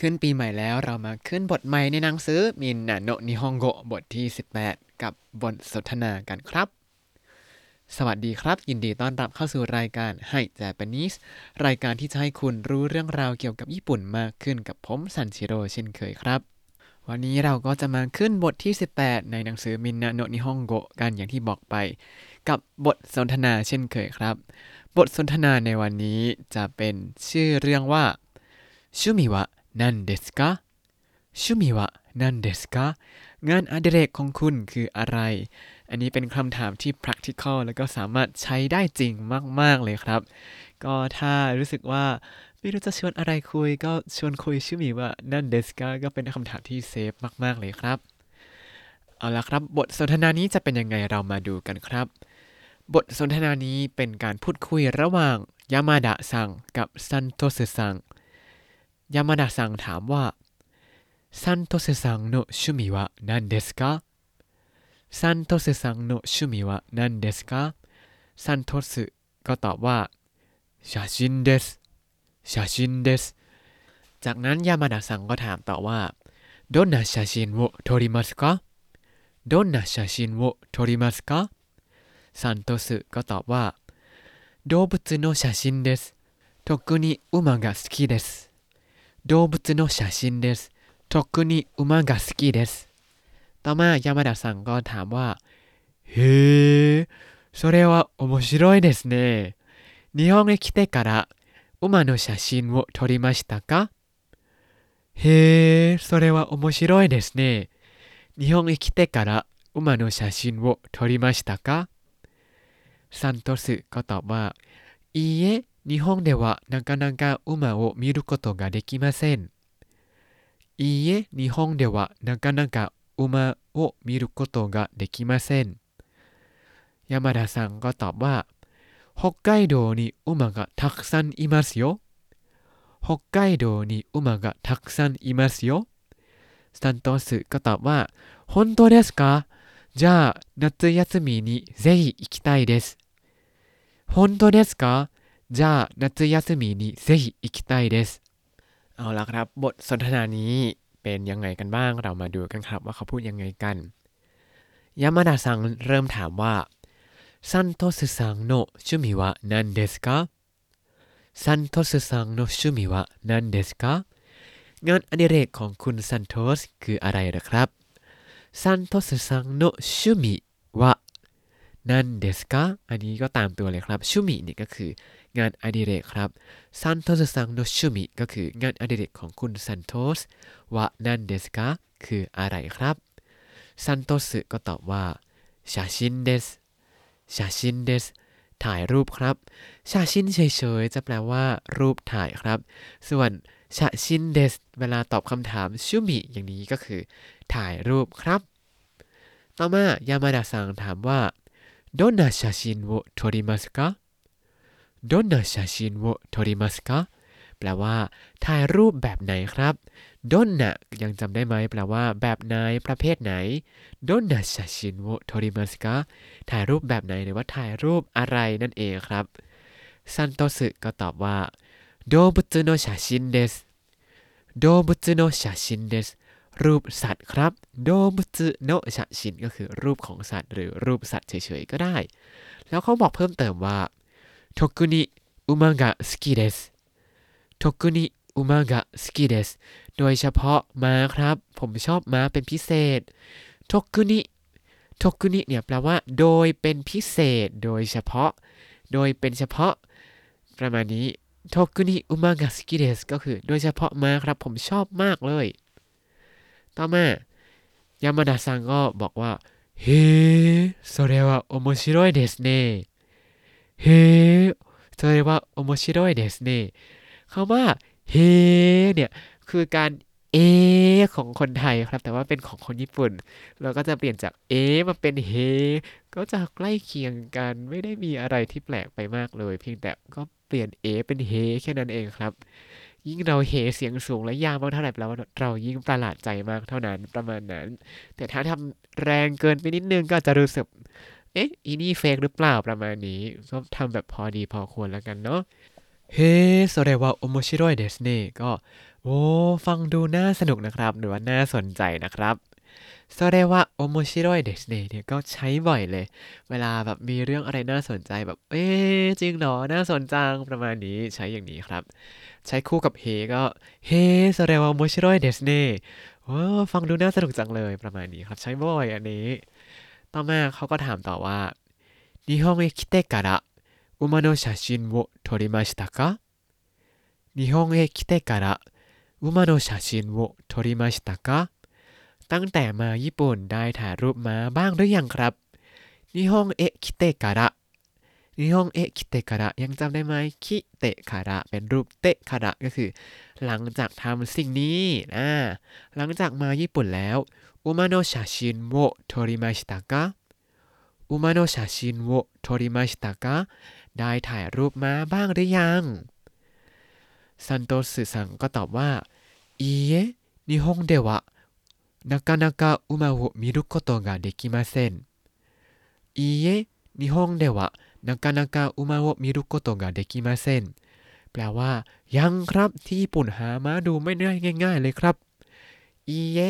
ขึ้นปีใหม่แล้วเรามาขึ้นบทใหม่ในหนังสือみんなの日本語 บทที่ 18 กับบทสนทนากันครับ สวัสดีครับ ยินดีต้อนรับเข้าสู่รายการให้ Japanese รายการที่จะให้คุณรู้เรื่องราวเกี่ยวกับญี่ปุ่นมากขึ้นกับผมซันชิโร่เช่นเคยครับ วันนี้เราก็จะมาขึ้นบทที่ 18 ในหนังสือみんなの日本語 กันอย่างที่บอกไป กับบทสนทนาเช่นเคยครับ บทสนทนาในวันนี้จะเป็นชื่อเรื่องว่าชูมิวะ นันเดสกะชูมิวะนันเดสกะงานอดิเรกของคุณคืออะไร อันนี้เป็นคำถามที่ practical แล้วก็สามารถใช้ได้จริงมาก ๆ เลยครับ ก็ถ้ารู้สึกว่าไม่รู้จะชวนอะไรคุย ก็ชวนคุยชื่อมีว่านันเดสกาก็เป็นคำถามที่เซฟมาก ๆ เลยครับ เอาละครับ บทสนทนานี้จะเป็นยังไงเรามาดูกันครับ บทสนทนานี้เป็นการพูดคุยระหว่างยามาดะซังกับซันโตสึซัง ยามาดะซังถามว่าซันโตสึซังโน趣味は何ですかซันโตสึซังโน趣味は何ですかซันโตสึก็ตอบว่า写真です写真ですจากนั้นยามาดะซังก็ถามต่อว่าどんな写真を撮りますかどんな写真を撮りますかซันโตสึก็ตอบว่า動物の写真です特に馬が好きです 動物の写真です。特に馬が好きです。たま山田さんがたま。へえ、それは面白いですね。日本へ来てから馬の写真を撮りましたか？へえ、それは面白いですね。日本へ来てから馬の写真を撮りましたか？サントスことま。いいえ、日本ではなかなか馬を見ることができませんいいえ日本ではなかなか馬を見ることができません山田さんก็ตอบว่า北海道に馬がたくさんいますよ北海道に馬がたくさんいますよซันโตสึก็ตอบว่า本当ですかじゃあ夏休みにぜひ行きたいです本当ですか じゃあ夏休みにぜひ行きたいですเอาละครับ บทสนทนานี้เป็นยังไงกันบ้าง เรามาดูกันครับว่าเขาพูดยังไงกันยามาดะซังเริ่มถามว่าซันโตสึซังโน趣味は何ですかซันโตสึซังโน趣味は何ですかงานอดิเรกของคุณซันโตสคืออะไรเหรอครับซันโตสึซังโน趣味は何ですかอันนี้ก็ตามตัวเลยครับ趣味นี่ก็คือ งานอดิเรกครับซันโตสึซังโน趣味ก็คืองานอดิเรกของคุณซันโตสวะนันเดสกะคืออะไรครับซันโตสึก็ตอบว่า写真です写真ですถ่ายรูปครับ写真เฉยๆจะแปลว่า รูปถ่ายครับ ส่วน写真ですเวลาตอบคำถามชูมิอย่างนี้ก็คือ ถ่ายรูปครับ ต่อมายามาดะซังถามว่าどんな写真を撮りますか โดนนาชาชินโวโทริมัสกะแปลว่า ถ่ายรูปแบบไหนครับโดนนะยังจำได้ไหมแปลว่า แบบไหนประเภทไหนโดนนาชาชินโวโทริมัสกะถ่ายรูปแบบไหนหรือว่าถ่ายรูปอะไรนั่นเองครับซันโตสึก็ตอบว่าโดบุตโนชาชินเดสโดบุตโนชาชินเดสรูปสัตว์ครับ โดมุจโนชาชินก็คือรูปของสัตว์ หรือรูปสัตว์เฉยๆก็ได้ แล้วเขาบอกเพิ่มเติมว่า ทกุนิอุมังกะสกิเดสทกุนิอุมังกะสกิเดสโดยเฉพาะม้าครับ ผมชอบม้าเป็นพิเศษทกุนิทกุนิเนี่ยแปลว่า โดยเป็นพิเศษ โดยเฉพาะ โดยเป็นเฉพาะ ประมาณนี้ทกุนิอุมังกะสกิเดสก็คือ โดยเฉพาะม้าครับ ผมชอบมากเลย ต่อมายามาดะซังก็บอกว่าเฮ้それは面白いですね เฮ้それは面白いですねคำว่าเฮเนี่ยคือการเอของคนไทยครับ แต่ว่าเป็นของคนญี่ปุ่น เราก็จะเปลี่ยนจากเอมาเป็นเฮก็จะใกล้เคียงกันไม่ได้มีอะไรที่แปลกไปมากเลย เพียงแต่ก็เปลี่ยนเอเป็นเฮแค่นั้นเองครับ ยิ่งเราเฮเสียงสูงและยาวมากเท่าไหร่แปลว่าเรายิ่งประหลาดใจมากเท่านั้นประมาณนั้น แต่ถ้าทำแรงเกินไปนิดนึงก็จะรู้สึก เอ๊ะอีนี่เฟกหรือเปล่าประมาณนี้ก็ทำแบบพอดีพอควรแล้วกันเนาะเฮ้โซเรวะโอโมชิโร่เดสเน่ก็โอ้ฟังดูน่าสนุกนะครับ หรือว่าน่าสนใจนะครับโซเรวะโอโมชิโร่เดสเน่เนี่ยก็ใช้บ่อยเลย เวลาแบบมีเรื่องอะไรน่าสนใจแบบ เอ๊จริงเหรอ น่าสนจังประมาณนี้ใช้อย่างนี้ครับ ใช้คู่กับเฮก็เฮโซเรวะโอโมชิโร่เดสเน่โอ้ฟังดูน่าสนุกจังเลยประมาณนี้ครับ ใช้บ่อยอันนี้ ต่อมาเขาก็ถามต่อว่า日本へ来てから馬の写真を撮りましたか日本へ来てから馬の写真を撮りましたかตั้งแต่มาญี่ปุ่นได้ถ่ายรูปม้าบ้างหรือยังครับนิฮงเอะคิเตะการะ นิฮงเอะคิเตะการะยังจำได้ไหมคิเตะคาระเป็นรูปเตะคาระก็คือ หลังจากทำสิ่งนี้นะหลังจากมาญี่ปุ่นแล้วอุมาโนชาชินโวโทริมาชิตะกะอุมาโนชาชินโวโทริมาชิตะกะได้ถ่ายรูปม้าบ้างหรือยังซันโตสึซังก็ตอบว่าอีเอะ日本ではなかなか馬を見ることができません。いいえ、日本では นากานาคาอุมาโอมิรุโกโตะเดกิมาเซนแปลว่า ยังครับที่ญี่ปุ่นหามาดูไม่ได้ง่าย ๆ เลยครับ อีเย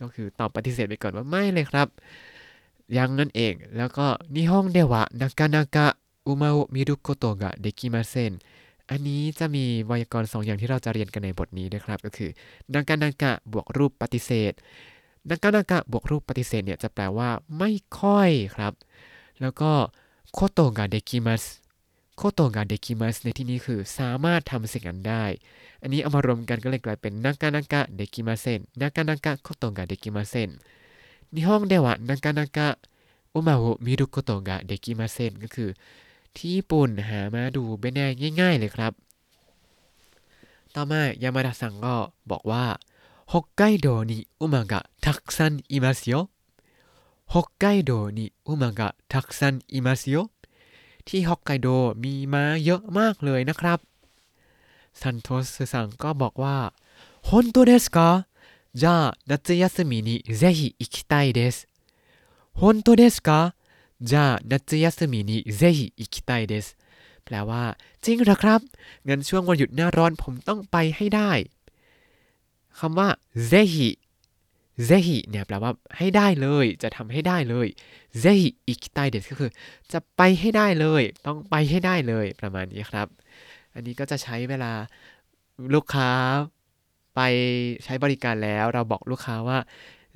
ก็คือตอบปฏิเสธไปก่อนว่าไม่เลยครับ ยังนั่นเอง แล้วก็นิฮงเดวะนากานาคาอุมาโอมิรุโกโตะเดกิมาเซนอันนี้จะมีวยากรณ์สองอย่างที่เราจะเรียนกันในบทนี้นะครับ ก็คือนากานากะบวกรูปปฏิเสธนากานากะบวกรูปปฏิเสธเนี่ยจะแปลว่าไม่ค่อยครับ แล้วก็ ことができます ことができます ในที่นี้คือสามารถทำสิ่งนั้นได้ อันนี้เอามารวมกันก็เลยกลายเป็นなかなかできません なかなかことができません 日本ではなかなか馬を見ることができません ก็คือ ที่ญี่ปุ่นหามาดูไม่ได้ง่าย ๆ เลยครับ ต่อมายามาดะซังก็บอกว่า北海道に馬がたくさんいますよ 海道に馬がたくさんいますよที่ฮอกไกโดมีม้าเยอะมากเลยนะครับซันโตสซังก็บอกว่า本当ですかじゃあ夏休みにぜひ行きたいです本当ですかじゃあ夏休みにぜひ行きたいですแปลว่า จริงเหรอครับงั้นช่วงวันหยุดหน้าร้อนผมต้องไปให้ได้คำว่าเซฮิ เซฮิเนี่ยแปลว่าให้ได้เลย จะทำให้ได้เลยぜひ行きたいです ก็คือ จะไปให้ได้เลย ต้องไปให้ได้เลยประมาณนี้ครับ อันนี้ก็จะใช้เวลาลูกค้าไปใช้บริการแล้ว เราบอกลูกค้าว่า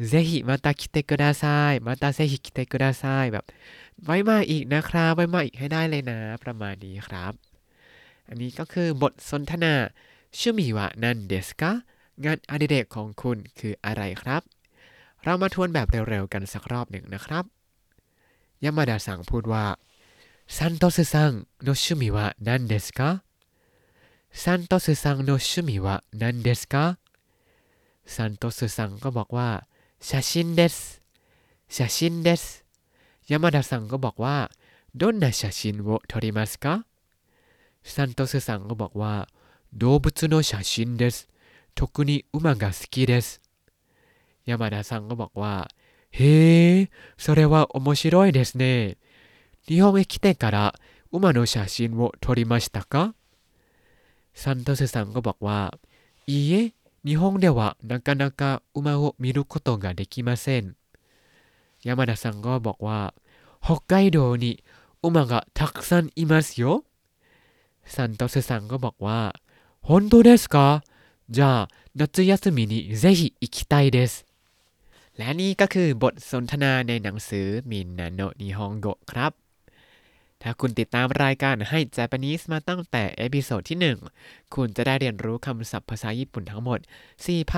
ぜひまた来てくださいまたぜひ来てください แบบ ไว้มาอีกนะครับไว้มาอีกให้ได้เลยนะ ประมาณนี้ครับ อันนี้ก็คือบทสนทนา趣味は何ですか งานอดิเรกของคุณคืออะไรครับ เรามาทวนแบบเร็วๆกันสักรอบหนึ่งนะครับ ยามาดาสังพูดว่าซันโตสึซังโนชูมิวะนันเดสกะซันโตสึซังโนชูมิวะนันเดสกะซันโตสึซังก็บอกว่า写真です写真ですยามาดาซังก็บอกว่าどんな写真を撮りますかซันโตสึซังก็บอกว่า動物の写真です 特に馬が好きですยามาดาซังก็บอกว่าเฮ้それは面白いですね日本へ来てから馬の写真を撮りましたかซันโตสึซังก็บอกว่いいえ日本ではなかなか馬を見ることができませんยามาดาซังก็บอกว่า北海道に馬がたくさんいますよซันโตสึซังก็บอกว่า本当ですか じゃあ夏休みにぜひ行きたいですและนี่ก็คือบทสนทนาในหนังสือมินนาโนนิฮงโกะครับ ถ้าคุณติดตามรายการให้ Japanese มาตั้งแต่เอพิโซดที่ 1 คุณจะได้เรียนรู้คำศัพท์ภาษาญี่ปุ่นทั้งหมด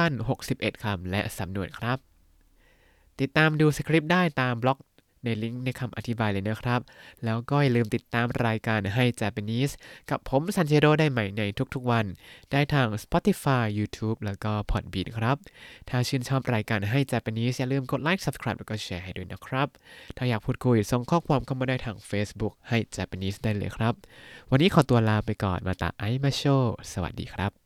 4,061 คำและสำนวนครับ ติดตามดูสคริปต์ได้ตามบล็อก ในลิงก์ในคำอธิบายเลยนะครับ แล้วก็อย่าลืมติดตามรายการให้ Japanese กับผมซันเจโรได้ใหม่ในทุกๆวัน ได้ทาง Spotify YouTube แล้วก็ Podbean ครับ ถ้าชื่นชอบรายการให้ Japanese อย่าลืมกดไลค์ Subscribe แล้วก็แชร์ให้ด้วยนะครับ ถ้าอยากพูดคุยส่งข้อความเข้ามาได้ทาง Facebook ให้ Japanese ได้เลยครับ วันนี้ขอตัวลาไปก่อนมาตาไอมาโช สวัสดีครับ